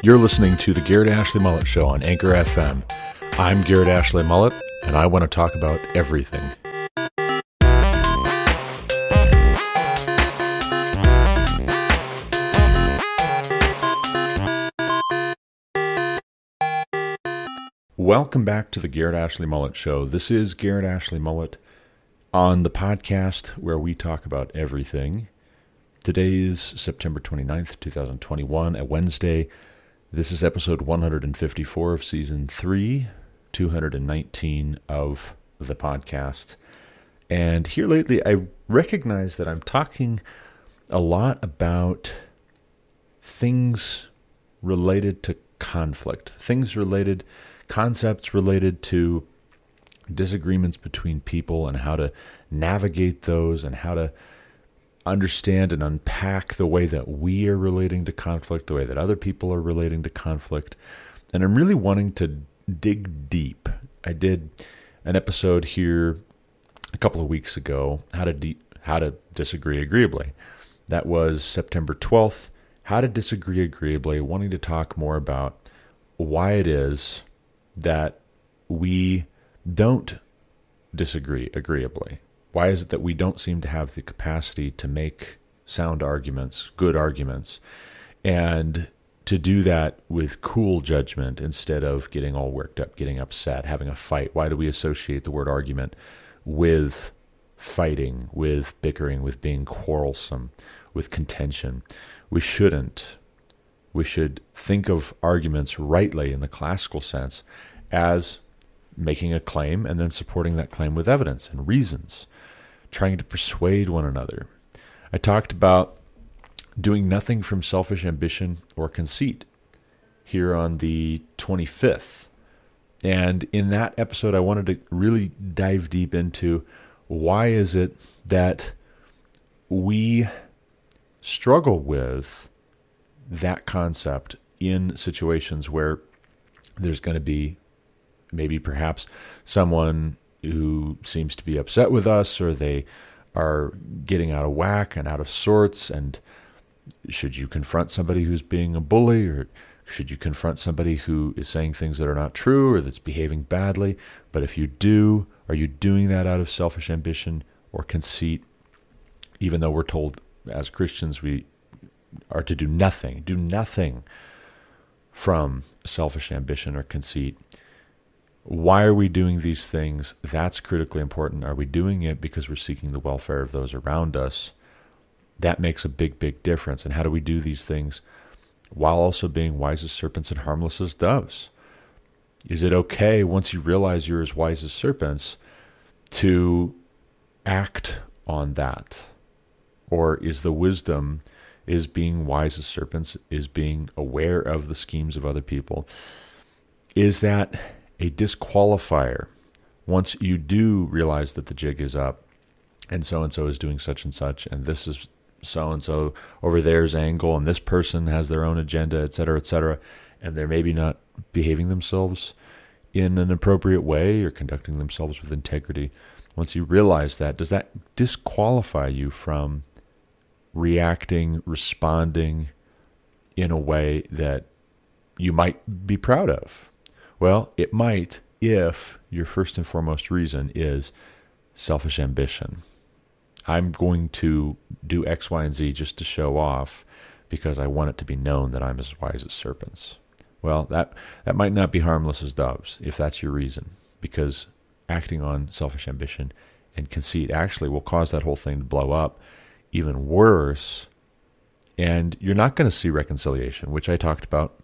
You're listening to the Garrett Ashley Mullet Show on Anchor FM. I'm Garrett Ashley Mullet, and I want to talk about everything. Welcome back to the Garrett Ashley Mullet Show. This is Garrett Ashley Mullet on the podcast where we talk about everything. Today is September 29th, 2021, a Wednesday. This is episode 154 of season 3, 219 of the podcast. And here lately, I recognize that I'm talking a lot about things related to conflict, things related, concepts related to disagreements between people and how to navigate those and how to understand and unpack the way that we are relating to conflict, the way that other people are relating to conflict. And I'm really wanting to dig deep. I did an episode here a couple of weeks ago, how to de- how to disagree agreeably. That was September 12th, how to disagree agreeably, wanting to talk more about why it is that we don't disagree agreeably why is it that we don't seem to have the capacity to make sound arguments, good arguments, and to do that with cool judgment instead of getting all worked up, getting upset, having a fight? Why do we associate the word argument with fighting, with bickering, with being quarrelsome, with contention? We shouldn't. We should think of arguments rightly in the classical sense as making a claim and then supporting that claim with evidence and reasons trying to persuade one another. I talked about doing nothing from selfish ambition or conceit here on the 25th. And in that episode, I wanted to really dive deep into why is it that we struggle with that concept in situations where there's going to be maybe perhaps someone who seems to be upset with us or they are getting out of whack and out of sorts and should you confront somebody who's being a bully or should you confront somebody who is saying things that are not true or that's behaving badly? But if you do are you doing that out of selfish ambition or conceit? Even though we're told as Christians we are to do nothing do nothing from selfish ambition or conceit why are we doing these things? That's critically important. Are we doing it because we're seeking the welfare of those around us? That makes a big, big difference. And how do we do these things while also being wise as serpents and harmless as doves? Is it okay once you realize you're as wise as serpents to act on that? Or is the wisdom, is being wise as serpents, is being aware of the schemes of other people? Is that a disqualifier once you do realize that the jig is up and so and so is doing such and such and this is so and so over there's angle and this person has their own agenda et cetera et cetera and they're maybe not behaving themselves in an appropriate way or conducting themselves with integrity once you realize that does that disqualify you from reacting responding in a way that you might be proud of well, it might if your first and foremost reason is selfish ambition. I'm going to do X, Y, and Z just to show off because I want it to be known that I'm as wise as serpents. Well, that, that might not be harmless as doves if that's your reason, because acting on selfish ambition and conceit actually will cause that whole thing to blow up even worse. And you're not going to see reconciliation, which I talked about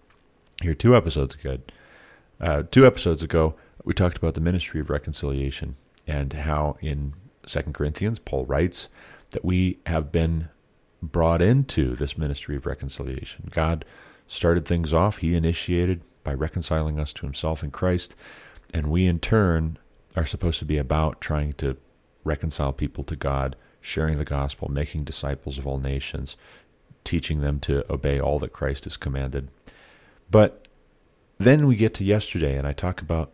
here two episodes ago. Uh, two episodes ago, we talked about the ministry of reconciliation and how in Second Corinthians, Paul writes that we have been brought into this ministry of reconciliation. God started things off, He initiated by reconciling us to Himself in Christ, and we in turn are supposed to be about trying to reconcile people to God, sharing the gospel, making disciples of all nations, teaching them to obey all that Christ has commanded. But then we get to yesterday, and I talk about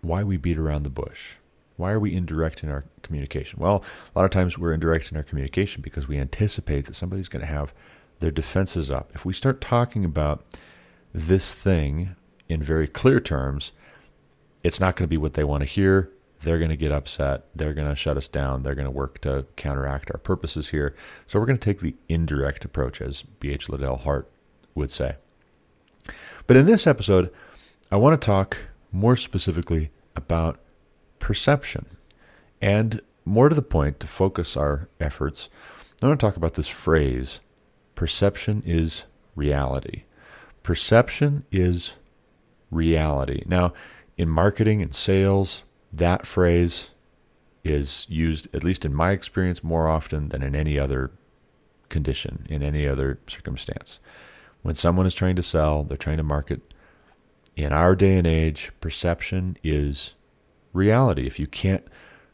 why we beat around the bush. Why are we indirect in our communication? Well, a lot of times we're indirect in our communication because we anticipate that somebody's going to have their defenses up. If we start talking about this thing in very clear terms, it's not going to be what they want to hear. They're going to get upset. They're going to shut us down. They're going to work to counteract our purposes here. So we're going to take the indirect approach, as B.H. Liddell Hart would say. But in this episode, I want to talk more specifically about perception. And more to the point, to focus our efforts, I want to talk about this phrase perception is reality. Perception is reality. Now, in marketing and sales, that phrase is used, at least in my experience, more often than in any other condition, in any other circumstance. When someone is trying to sell, they're trying to market. In our day and age, perception is reality. If you can't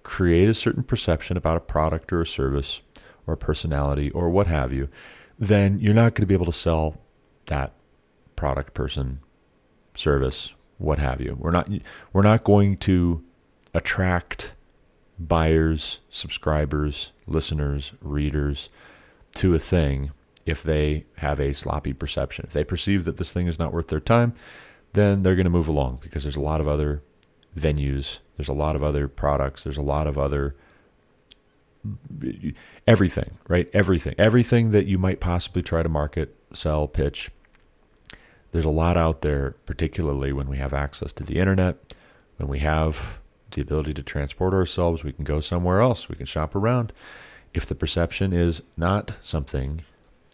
create a certain perception about a product or a service or a personality or what have you, then you're not going to be able to sell that product, person, service, what have you. We're not we're not going to attract buyers, subscribers, listeners, readers to a thing if they have a sloppy perception. If they perceive that this thing is not worth their time, then they're going to move along because there's a lot of other venues, there's a lot of other products, there's a lot of other everything, right? Everything. Everything that you might possibly try to market, sell, pitch. There's a lot out there, particularly when we have access to the internet, when we have the ability to transport ourselves, we can go somewhere else, we can shop around. If the perception is not something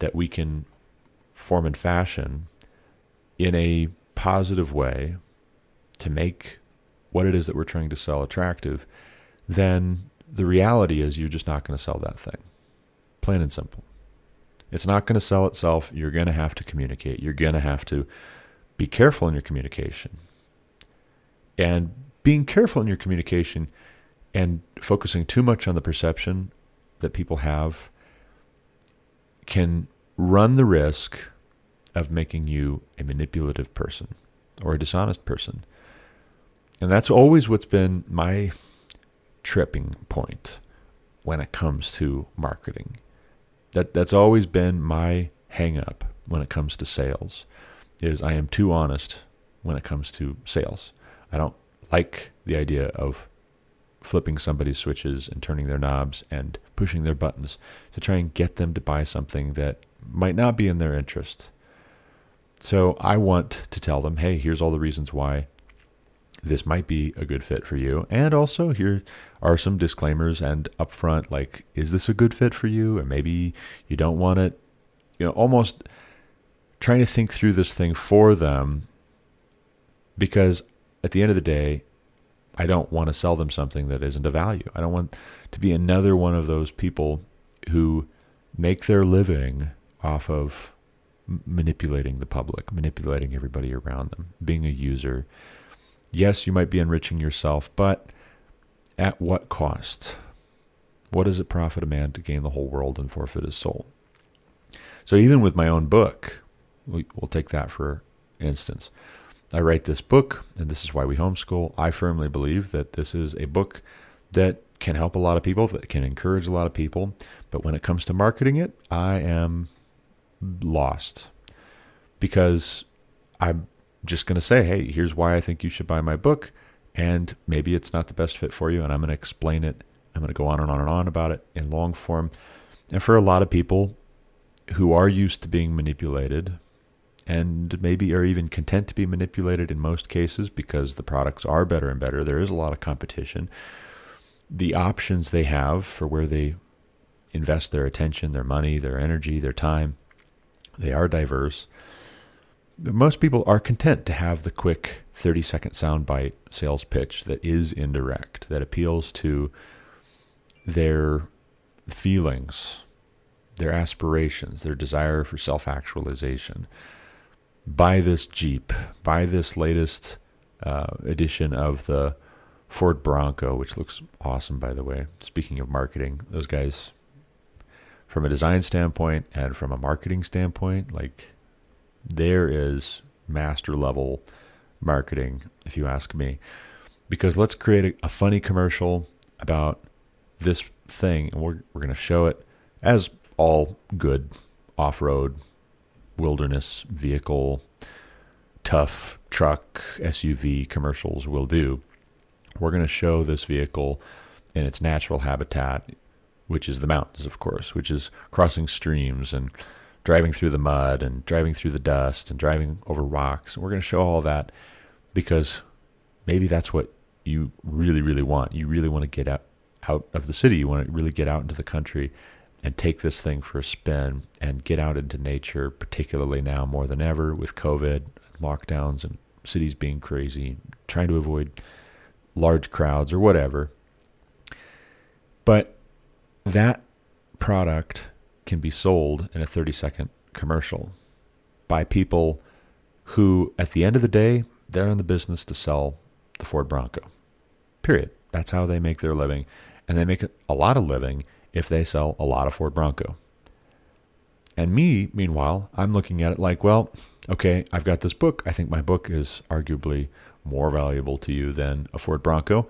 that we can form and fashion in a positive way to make what it is that we're trying to sell attractive, then the reality is you're just not going to sell that thing. Plain and simple. It's not going to sell itself. You're going to have to communicate. You're going to have to be careful in your communication. And being careful in your communication and focusing too much on the perception that people have can run the risk of making you a manipulative person or a dishonest person. And that's always what's been my tripping point when it comes to marketing. That that's always been my hangup when it comes to sales is I am too honest when it comes to sales. I don't like the idea of flipping somebody's switches and turning their knobs and pushing their buttons to try and get them to buy something that might not be in their interest. So I want to tell them, hey, here's all the reasons why this might be a good fit for you. And also, here are some disclaimers and upfront like, is this a good fit for you? And maybe you don't want it. You know, almost trying to think through this thing for them because at the end of the day, I don't want to sell them something that isn't of value. I don't want to be another one of those people who make their living off of manipulating the public, manipulating everybody around them, being a user, Yes, you might be enriching yourself, but at what cost? What does it profit a man to gain the whole world and forfeit his soul? So, even with my own book, we'll take that for instance. I write this book, and this is why we homeschool. I firmly believe that this is a book that can help a lot of people, that can encourage a lot of people. But when it comes to marketing it, I am lost because I'm just going to say, hey, here's why I think you should buy my book. And maybe it's not the best fit for you. And I'm going to explain it. I'm going to go on and on and on about it in long form. And for a lot of people who are used to being manipulated and maybe are even content to be manipulated in most cases because the products are better and better, there is a lot of competition. The options they have for where they invest their attention, their money, their energy, their time, they are diverse most people are content to have the quick 30 second soundbite sales pitch that is indirect, that appeals to their feelings, their aspirations, their desire for self actualization. Buy this Jeep, buy this latest uh, edition of the Ford Bronco, which looks awesome, by the way. Speaking of marketing, those guys, from a design standpoint and from a marketing standpoint, like there is master level marketing, if you ask me. Because let's create a, a funny commercial about this thing, and we're, we're going to show it as all good off road wilderness vehicle tough truck SUV commercials will do. We're going to show this vehicle in its natural habitat, which is the mountains, of course, which is crossing streams and driving through the mud and driving through the dust and driving over rocks. And we're going to show all that because maybe that's what you really, really want. You really want to get out, out of the city. You want to really get out into the country and take this thing for a spin and get out into nature, particularly now more than ever with COVID, lockdowns, and cities being crazy, trying to avoid large crowds or whatever. But that product can be sold in a 30 second commercial by people who, at the end of the day, they're in the business to sell the Ford Bronco. Period. That's how they make their living. And they make a lot of living if they sell a lot of Ford Bronco. And me, meanwhile, I'm looking at it like, well, okay, I've got this book. I think my book is arguably more valuable to you than a Ford Bronco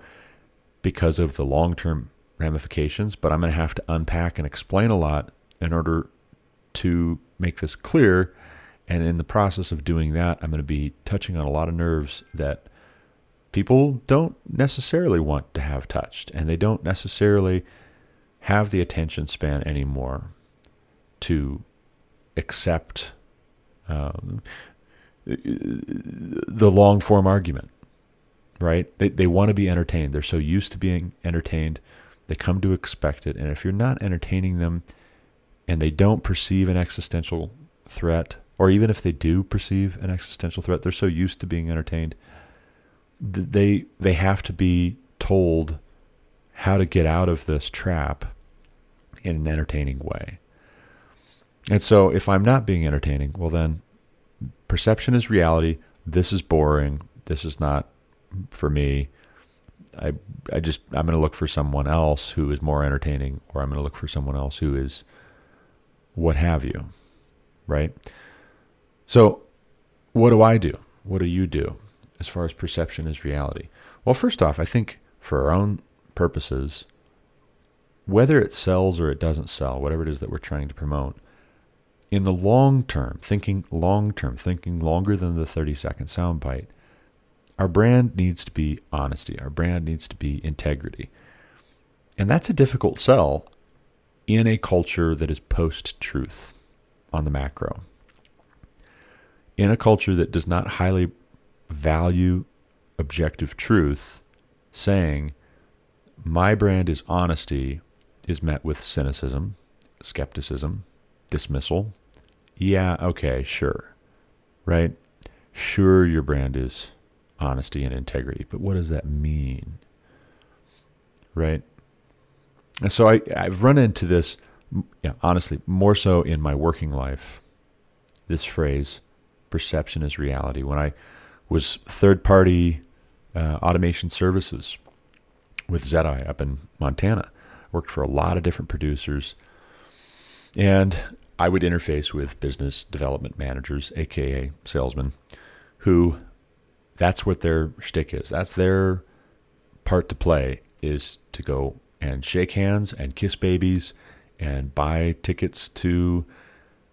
because of the long term ramifications, but I'm going to have to unpack and explain a lot in order to make this clear. And in the process of doing that, I'm going to be touching on a lot of nerves that people don't necessarily want to have touched, and they don't necessarily have the attention span anymore to accept um, the long form argument, right? They, they want to be entertained. They're so used to being entertained, they come to expect it. And if you're not entertaining them and they don't perceive an existential threat, or even if they do perceive an existential threat, they're so used to being entertained, they, they have to be told how to get out of this trap in an entertaining way. And so if I'm not being entertaining, well, then perception is reality. This is boring. This is not for me. I I just I'm going to look for someone else who is more entertaining or I'm going to look for someone else who is what have you. Right? So what do I do? What do you do as far as perception is reality? Well, first off, I think for our own purposes, whether it sells or it doesn't sell, whatever it is that we're trying to promote, in the long term, thinking long term, thinking longer than the 30 second soundbite, our brand needs to be honesty. Our brand needs to be integrity. And that's a difficult sell in a culture that is post truth on the macro. In a culture that does not highly value objective truth, saying, my brand is honesty is met with cynicism, skepticism, dismissal. Yeah, okay, sure. Right? Sure, your brand is honesty and integrity, but what does that mean? Right? And so I, I've run into this, yeah, honestly, more so in my working life. This phrase, perception is reality. When I was third party uh, automation services with Zedi up in Montana, worked for a lot of different producers. And I would interface with business development managers, aka salesmen, who that's what their shtick is. That's their part to play is to go and shake hands and kiss babies and buy tickets to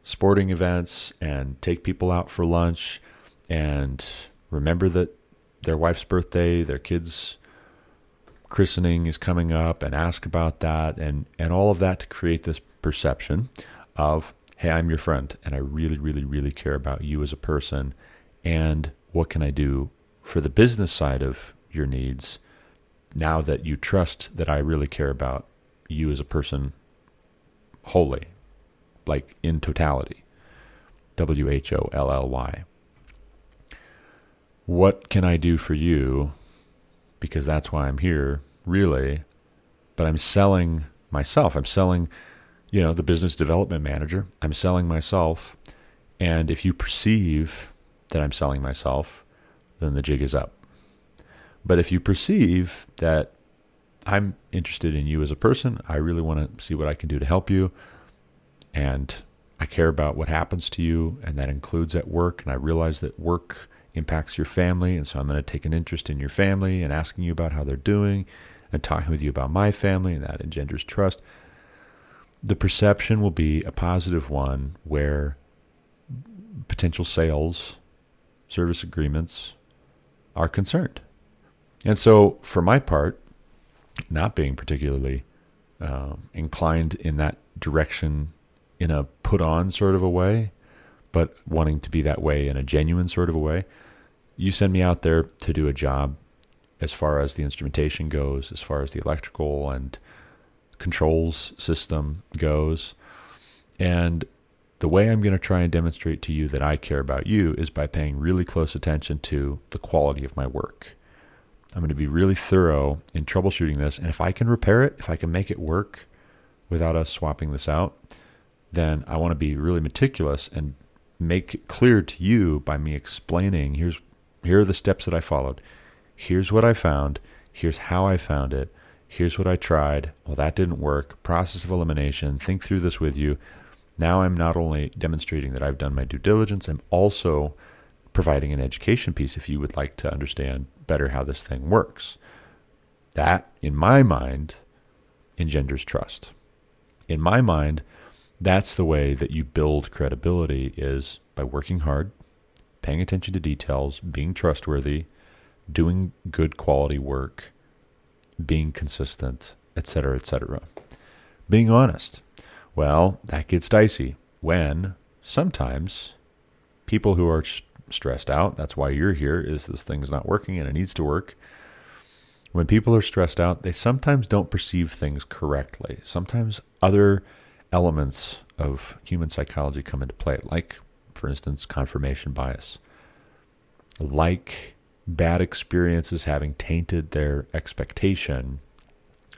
sporting events and take people out for lunch and remember that their wife's birthday, their kids' christening is coming up and ask about that and, and all of that to create this perception of, hey, I'm your friend and I really, really, really care about you as a person. And what can I do for the business side of your needs now that you trust that I really care about you as a person wholly, like in totality? W H O L L Y. What can I do for you because that's why I'm here, really. But I'm selling myself. I'm selling, you know, the business development manager. I'm selling myself. And if you perceive that I'm selling myself, then the jig is up. But if you perceive that I'm interested in you as a person, I really want to see what I can do to help you, and I care about what happens to you, and that includes at work, and I realize that work impacts your family. And so I'm going to take an interest in your family and asking you about how they're doing and talking with you about my family, and that engenders trust. The perception will be a positive one where potential sales service agreements are concerned. And so, for my part, not being particularly um, inclined in that direction in a put on sort of a way, but wanting to be that way in a genuine sort of a way, you send me out there to do a job as far as the instrumentation goes, as far as the electrical and controls system goes. And the way I'm going to try and demonstrate to you that I care about you is by paying really close attention to the quality of my work. I'm going to be really thorough in troubleshooting this. And if I can repair it, if I can make it work without us swapping this out, then I want to be really meticulous and make it clear to you by me explaining here's here are the steps that I followed. Here's what I found. Here's how I found it. Here's what I tried. Well, that didn't work. Process of elimination. Think through this with you. Now I'm not only demonstrating that I've done my due diligence, I'm also providing an education piece if you would like to understand better how this thing works. That, in my mind, engenders trust. In my mind, that's the way that you build credibility is by working hard, paying attention to details, being trustworthy, doing good quality work, being consistent, etc., etc. Being honest. Well, that gets dicey when sometimes people who are stressed out, that's why you're here, is this thing's not working and it needs to work. When people are stressed out, they sometimes don't perceive things correctly. Sometimes other elements of human psychology come into play, like, for instance, confirmation bias, like bad experiences having tainted their expectation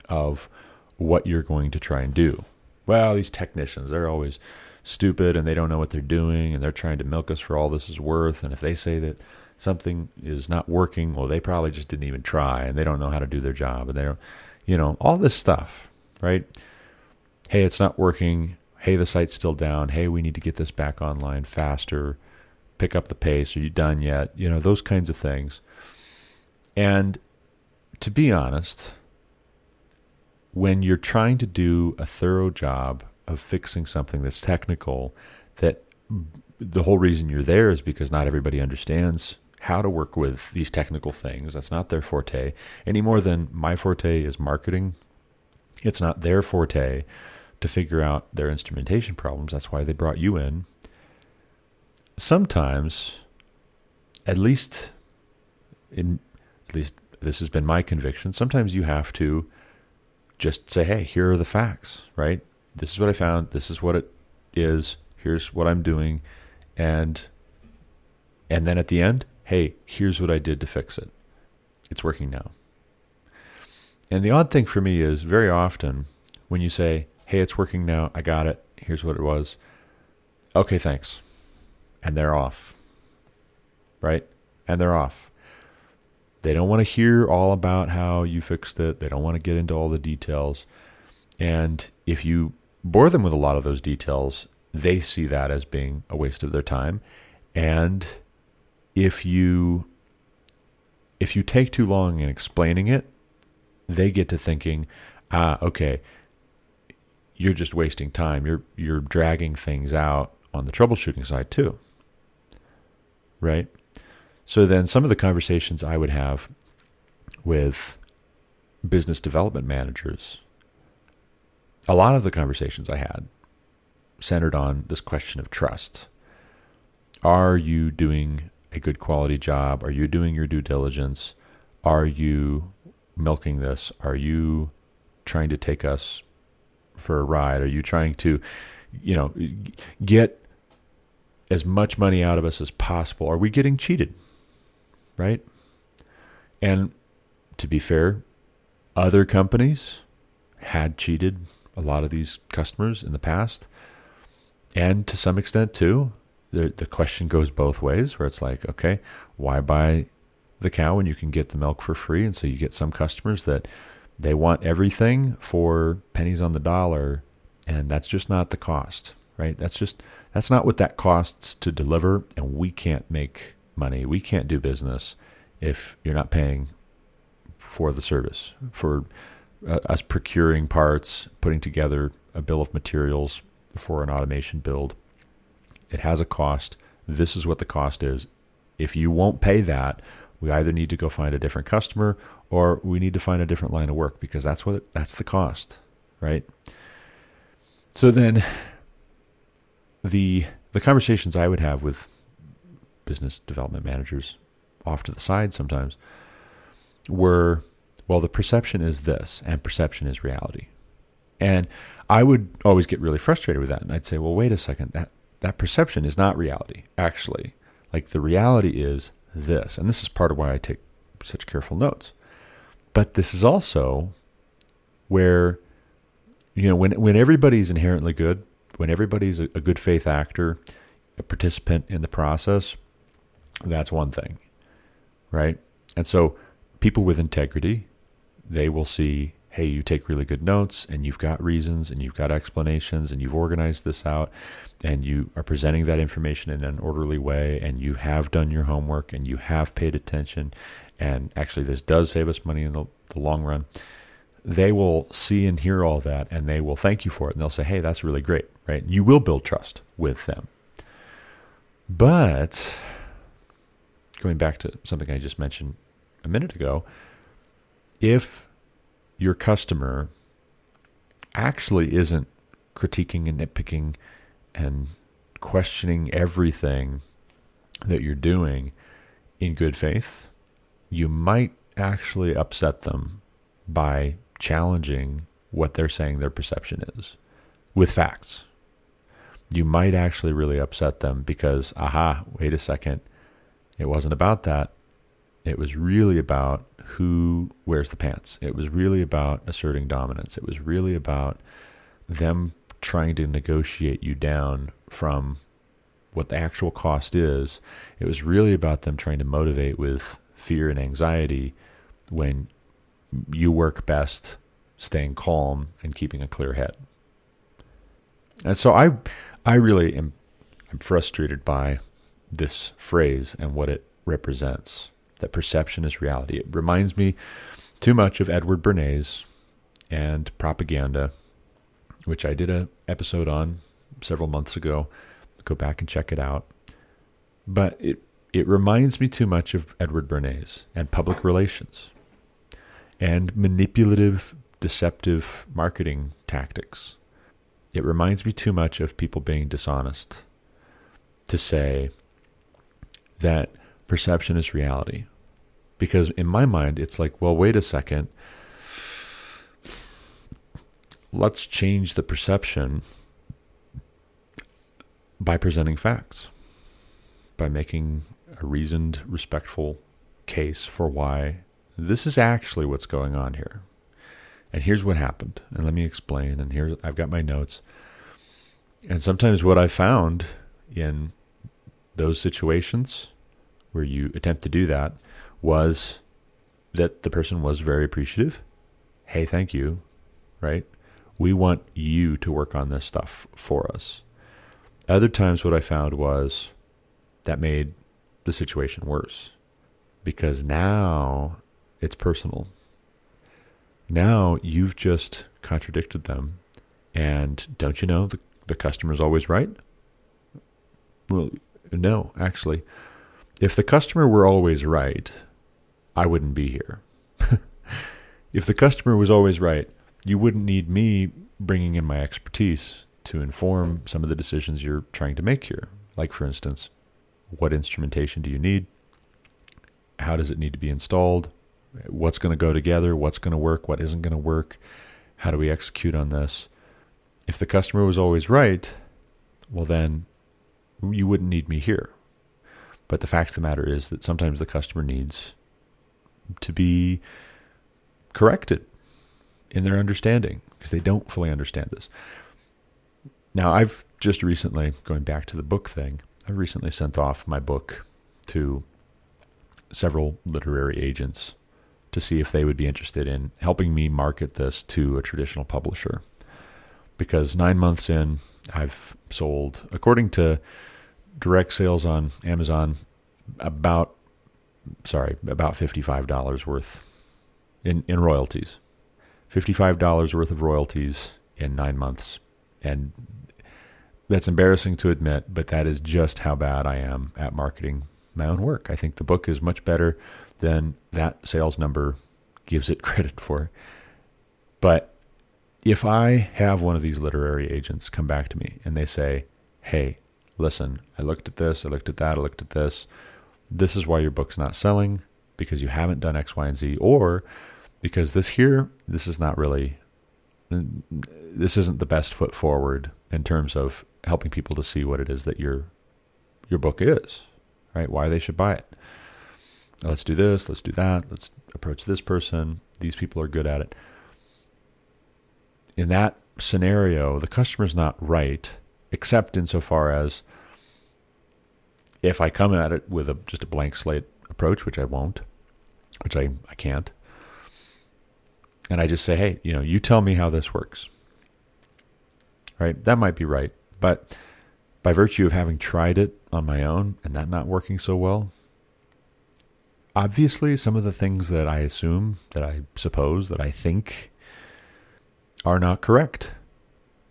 of what you're going to try and do well, these technicians, they're always stupid and they don't know what they're doing and they're trying to milk us for all this is worth. And if they say that something is not working, well, they probably just didn't even try and they don't know how to do their job and they don't, you know, all this stuff, right? Hey, it's not working. Hey, the site's still down. Hey, we need to get this back online faster. Pick up the pace. Are you done yet? You know, those kinds of things. And to be honest, when you're trying to do a thorough job of fixing something that's technical, that the whole reason you're there is because not everybody understands how to work with these technical things. That's not their forte any more than my forte is marketing. It's not their forte to figure out their instrumentation problems. That's why they brought you in. Sometimes, at least in at least this has been my conviction, sometimes you have to just say, hey, here are the facts, right? This is what I found. This is what it is. Here's what I'm doing. And and then at the end, hey, here's what I did to fix it. It's working now. And the odd thing for me is very often when you say, hey, it's working now, I got it, here's what it was. Okay, thanks. And they're off. Right? And they're off. They don't want to hear all about how you fixed it. They don't want to get into all the details. And if you bore them with a lot of those details, they see that as being a waste of their time. And if you if you take too long in explaining it, they get to thinking, ah, okay, you're just wasting time. You're you're dragging things out on the troubleshooting side too. Right? So then some of the conversations I would have with business development managers, a lot of the conversations I had centered on this question of trust. Are you doing a good quality job? Are you doing your due diligence? Are you milking this? Are you trying to take us for a ride? Are you trying to, you know, get as much money out of us as possible? Are we getting cheated? right? And to be fair, other companies had cheated a lot of these customers in the past. And to some extent, too, the, the question goes both ways where it's like, okay, why buy the cow when you can get the milk for free? And so you get some customers that they want everything for pennies on the dollar. And that's just not the cost, right? That's just, that's not what that costs to deliver. And we can't make money. We can't do business if you're not paying for the service, for uh, us procuring parts, putting together a bill of materials for an automation build. It has a cost. This is what the cost is. if you won't pay that, we either need to go find a different customer or we need to find a different line of work because that's what that's the cost, right? So then the the conversations I would have with business development managers off to the side sometimes were well the perception is this and perception is reality. And I would always get really frustrated with that and I'd say, "Well, wait a second. That that perception is not reality, actually. Like the reality is this." And this is part of why I take such careful notes. But this is also where you know when when everybody's inherently good, when everybody's a, a good faith actor, a participant in the process, that's one thing. Right? And so people with integrity, they will see hey, you take really good notes and you've got reasons and you've got explanations and you've organized this out and you are presenting that information in an orderly way and you have done your homework and you have paid attention and actually this does save us money in the, the long run they will see and hear all that and they will thank you for it and they'll say hey that's really great right? You will build trust with them. But going back to something i just mentioned a minute ago if your customer actually isn't critiquing and nitpicking and questioning everything that you're doing in good faith, you might actually upset them by challenging what they're saying their perception is with facts. You might actually really upset them because, aha, wait a second, it wasn't about that. It was really about who wears the pants. It was really about asserting dominance. It was really about them trying to negotiate you down from what the actual cost is. It was really about them trying to motivate with fear and anxiety when you work best staying calm and keeping a clear head. And so I I really am I'm frustrated by this phrase and what it represents. That perception is reality. It reminds me too much of Edward Bernays and propaganda which I did a episode on several months ago. Go back and check it out. But it it reminds me too much of Edward Bernays and public relations and manipulative, deceptive marketing tactics. It reminds me too much of people being dishonest to say that perception is reality. Because in my mind, it's like, well, wait a second let's change the perception by presenting facts, by making a reasoned, respectful case for why this is actually what's going on here. And here's what happened. And let me explain. And here I've got my notes. And sometimes what I found in those situations where you attempt to do that was that the person was very appreciative. Hey, thank you. Right? We want you to work on this stuff for us. Other times, what I found was that made the situation worse because now it's personal. Now you've just contradicted them. And don't you know the, the customer's always right? Well, no, actually. If the customer were always right, I wouldn't be here. if the customer was always right, you wouldn't need me bringing in my expertise to inform some of the decisions you're trying to make here. Like, for instance, what instrumentation do you need? How does it need to be installed? What's going to go together? What's going to work? What isn't going to work? How do we execute on this? If the customer was always right, well, then you wouldn't need me here. But the fact of the matter is that sometimes the customer needs to be corrected in their understanding because they don't fully understand this. Now, I've just recently, going back to the book thing, I recently sent off my book to several literary agents to see if they would be interested in helping me market this to a traditional publisher. Because nine months in, I've sold, according to direct sales on Amazon, about sorry, about $55 worth in, in royalties. $55 worth of royalties in nine months. And that's embarrassing to admit, but that is just how bad I am at marketing my own work. I think the book is much better than that sales number gives it credit for. But if I have one of these literary agents come back to me and they say, hey, listen, I looked at this, I looked at that, I looked at this. This is why your book's not selling because you haven't done X, Y, and Z, or because this here, this is not really, this isn't the best foot forward in terms of helping people to see what it is that your your book is, right? Why they should buy it. Let's do this, let's do that, let's approach this person. These people are good at it. In that scenario, the customer's not right, except insofar as if I come at it with a just a blank slate approach, which I won't, which I, I can't, and I just say, hey, you know, you tell me how this works. Right? That might be right. But by virtue of having tried it on my own and that not working so well, obviously some of the things that I assume, that I suppose, that I think are not correct.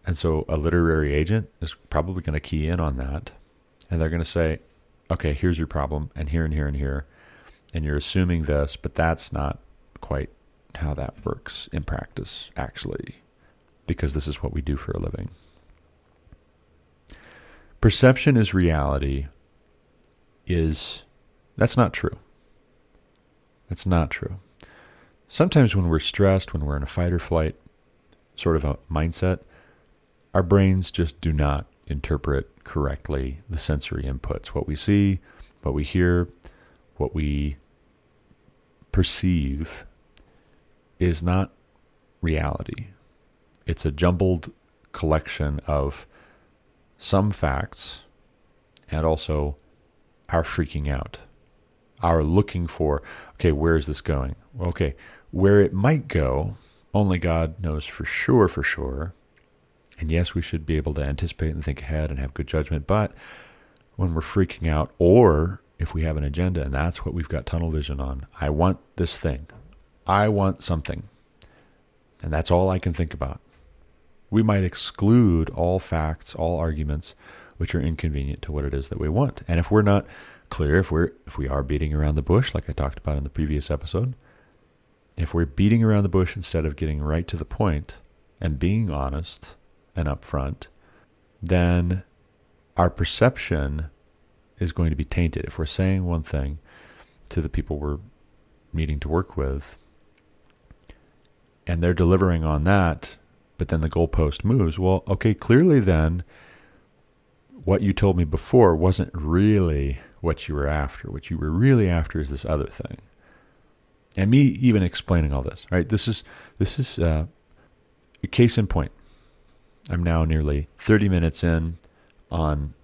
And so a literary agent is probably going to key in on that. And they're going to say, okay, here's your problem, and here and here and here. And you're assuming this, but that's not quite how that works in practice, actually, because this is what we do for a living. Perception is reality is that's not true. That's not true. Sometimes when we're stressed, when we're in a fight or flight sort of a mindset, our brains just do not interpret correctly the sensory inputs. What we see, what we hear, what we perceive is not reality. It's a jumbled collection of some facts and also our freaking out, our looking for, okay, where is this going? Okay, where it might go, only God knows for sure, for sure. And yes, we should be able to anticipate and think ahead and have good judgment. But when we're freaking out, or if we have an agenda and that's what we've got tunnel vision on, I want this thing. I want something. And that's all I can think about. We might exclude all facts, all arguments which are inconvenient to what it is that we want. And if we're not clear, if we're if we are beating around the bush, like I talked about in the previous episode, if we're beating around the bush instead of getting right to the point and being honest and upfront, then our perception is going to be tainted. If we're saying one thing to the people we're needing to work with, and they're delivering on that, but then the goalpost moves. Well, okay, clearly then what you told me before wasn't really what you were after. What you were really after is this other thing. And me even explaining all this, right? This is this is uh, a case in point. I'm now nearly 30 minutes in on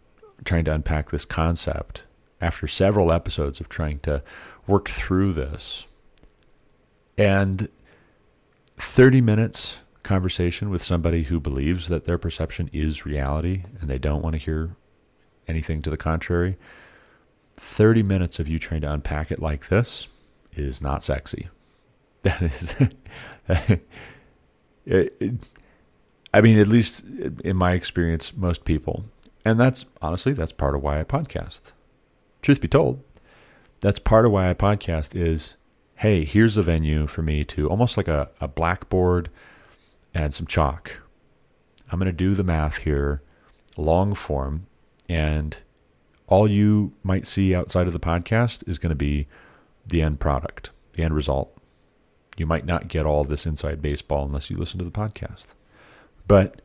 trying to unpack this concept after several episodes of trying to work through this. And 30 minutes conversation with somebody who believes that their perception is reality and they don't want to hear anything to the contrary, 30 minutes of you trying to unpack it like this is not sexy. That is, it, it, I mean, at least in my experience, most people, and that's honestly, that's part of why I podcast. Truth be told, that's part of why I podcast is hey, here's a venue for me to almost like a, a blackboard and some chalk. I'm going to do the math here, long form, and all you might see outside of the podcast is going to be the end product, the end result. You might not get all this inside baseball unless you listen to the podcast. But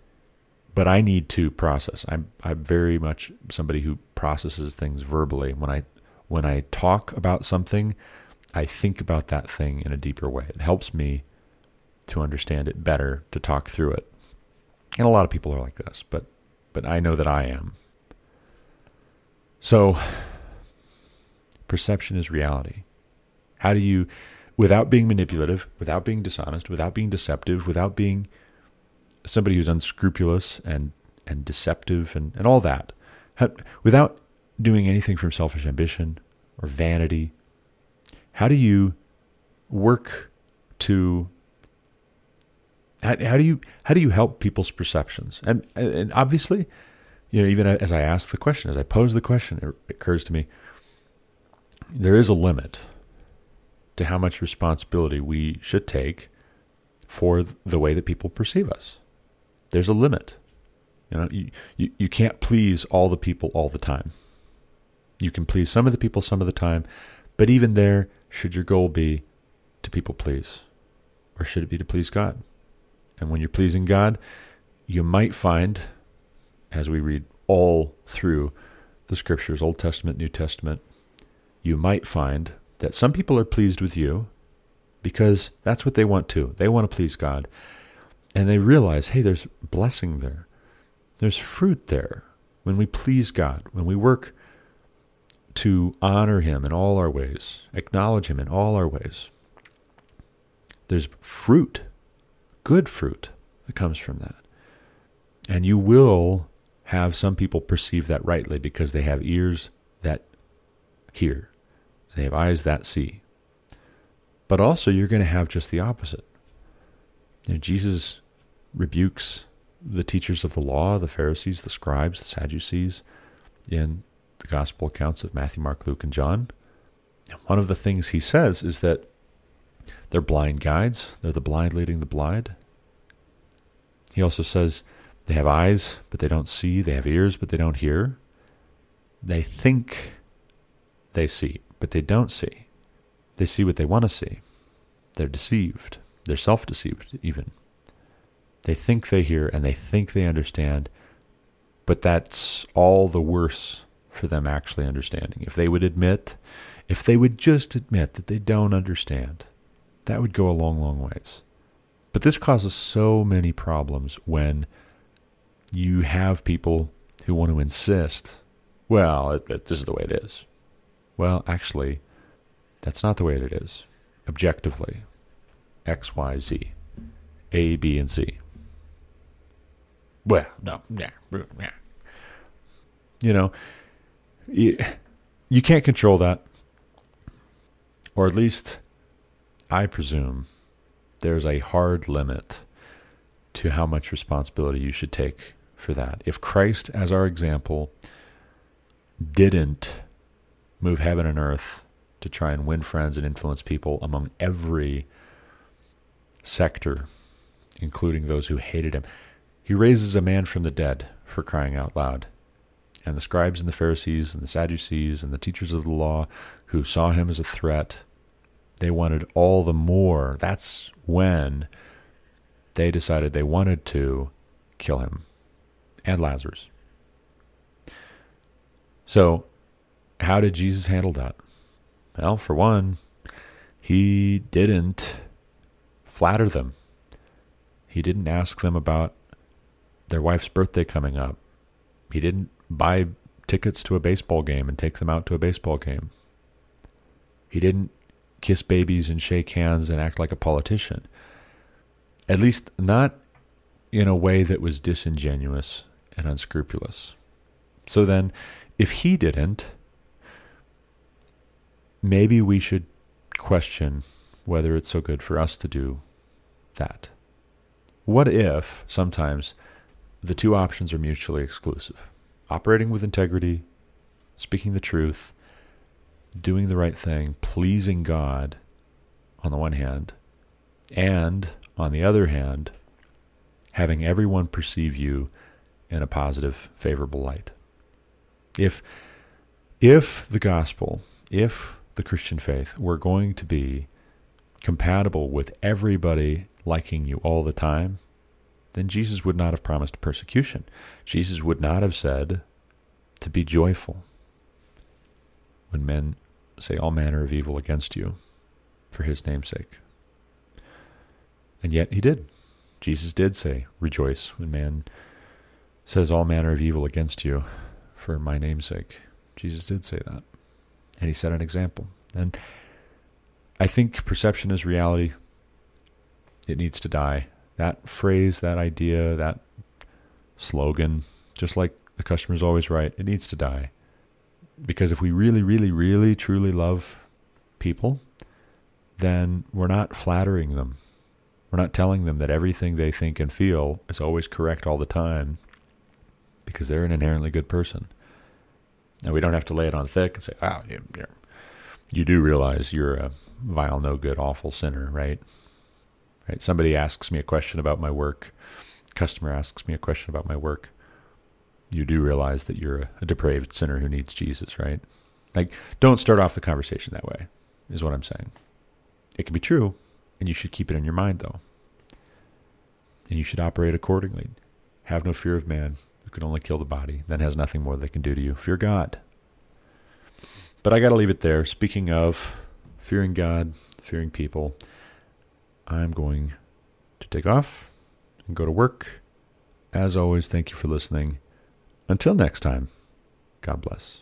but I need to process. I'm I'm very much somebody who processes things verbally. When I when I talk about something, I think about that thing in a deeper way. It helps me to understand it better, to talk through it. And a lot of people are like this, but but I know that I am. So perception is reality. How do you without being manipulative, without being dishonest, without being deceptive, without being somebody who's unscrupulous and and deceptive and, and all that, how, without doing anything from selfish ambition or vanity how do you work to how, how do you how do you help people's perceptions? And and obviously, you know, even as I ask the question, as I pose the question, it occurs to me there is a limit to how much responsibility we should take for the way that people perceive us. There's a limit. You know, you, you, you can't please all the people all the time. You can please some of the people some of the time, but even there, should your goal be to people please? Or should it be to please God? And when you're pleasing God, you might find, as we read all through the scriptures, Old Testament, New Testament, you might find that some people are pleased with you because that's what they want to. They want to please God. And they realize, hey, there's blessing there. There's fruit there. When we please God, when we work to honor Him in all our ways, acknowledge Him in all our ways, there's fruit, good fruit that comes from that. And you will have some people perceive that rightly because they have ears that hear, they have eyes that see. But also, you're going to have just the opposite. You know, Jesus rebukes the teachers of the law, the Pharisees, the scribes, the Sadducees, in the gospel accounts of Matthew, Mark, Luke, and John. One of the things he says is that they're blind guides, they're the blind leading the blind. He also says they have eyes, but they don't see, they have ears, but they don't hear. They think they see, but they don't see. They see what they want to see. They're deceived. They're self deceived, even. They think they hear and they think they understand, but that's all the worse for them actually understanding. If they would admit, if they would just admit that they don't understand, that would go a long, long ways. But this causes so many problems when you have people who want to insist, well, it, it, this is the way it is. Well, actually, that's not the way it is. Objectively, X, Y, Z, A, B, and C. Well, no, yeah, yeah. You know, you, you can't control that. Or at least, I presume, there's a hard limit to how much responsibility you should take for that. If Christ, as our example, didn't move heaven and earth to try and win friends and influence people among every sector, including those who hated him. He raises a man from the dead for crying out loud. And the scribes and the Pharisees and the Sadducees and the teachers of the law who saw him as a threat, they wanted all the more. That's when they decided they wanted to kill him and Lazarus. So, how did Jesus handle that? Well, for one, he didn't flatter them. He didn't ask them about their wife's birthday coming up. He didn't buy tickets to a baseball game and take them out to a baseball game. He didn't kiss babies and shake hands and act like a politician. At least not in a way that was disingenuous and unscrupulous. So then, if he didn't, maybe we should question whether it's so good for us to do that. What if sometimes the two options are mutually exclusive? Operating with integrity, speaking the truth, doing the right thing, pleasing God on the one hand, and on the other hand, having everyone perceive you in a positive, favorable light. If if the gospel, if the Christian faith were going to be compatible with everybody liking you all the time, then Jesus would not have promised persecution. Jesus would not have said to be joyful when men say all manner of evil against you for his name's sake. And yet he did. Jesus did say, Rejoice when man says all manner of evil against you for my name's sake. Jesus did say that. And he set an example. And I think perception is reality. It needs to die. That phrase, that idea, that slogan, just like the customer's always right, it needs to die. Because if we really, really, really, truly love people, then we're not flattering them. We're not telling them that everything they think and feel is always correct all the time because they're an inherently good person. And we don't have to lay it on thick and say, "Wow, you're, You do realize you're a vile, no good, awful sinner, right? Right? Somebody asks me a question about my work. Customer asks me a question about my work. You do realize that you're a depraved sinner who needs Jesus, right? Like, don't start off the conversation that way, is what I'm saying. It can be true, and you should keep it in your mind, though. And you should operate accordingly. Have no fear of man, who can only kill the body, then has nothing more they can do to you. Fear God. But I got to leave it there. Speaking of fearing God, fearing people, I'm going to take off and go to work. As always, thank you for listening. Until next time, God bless.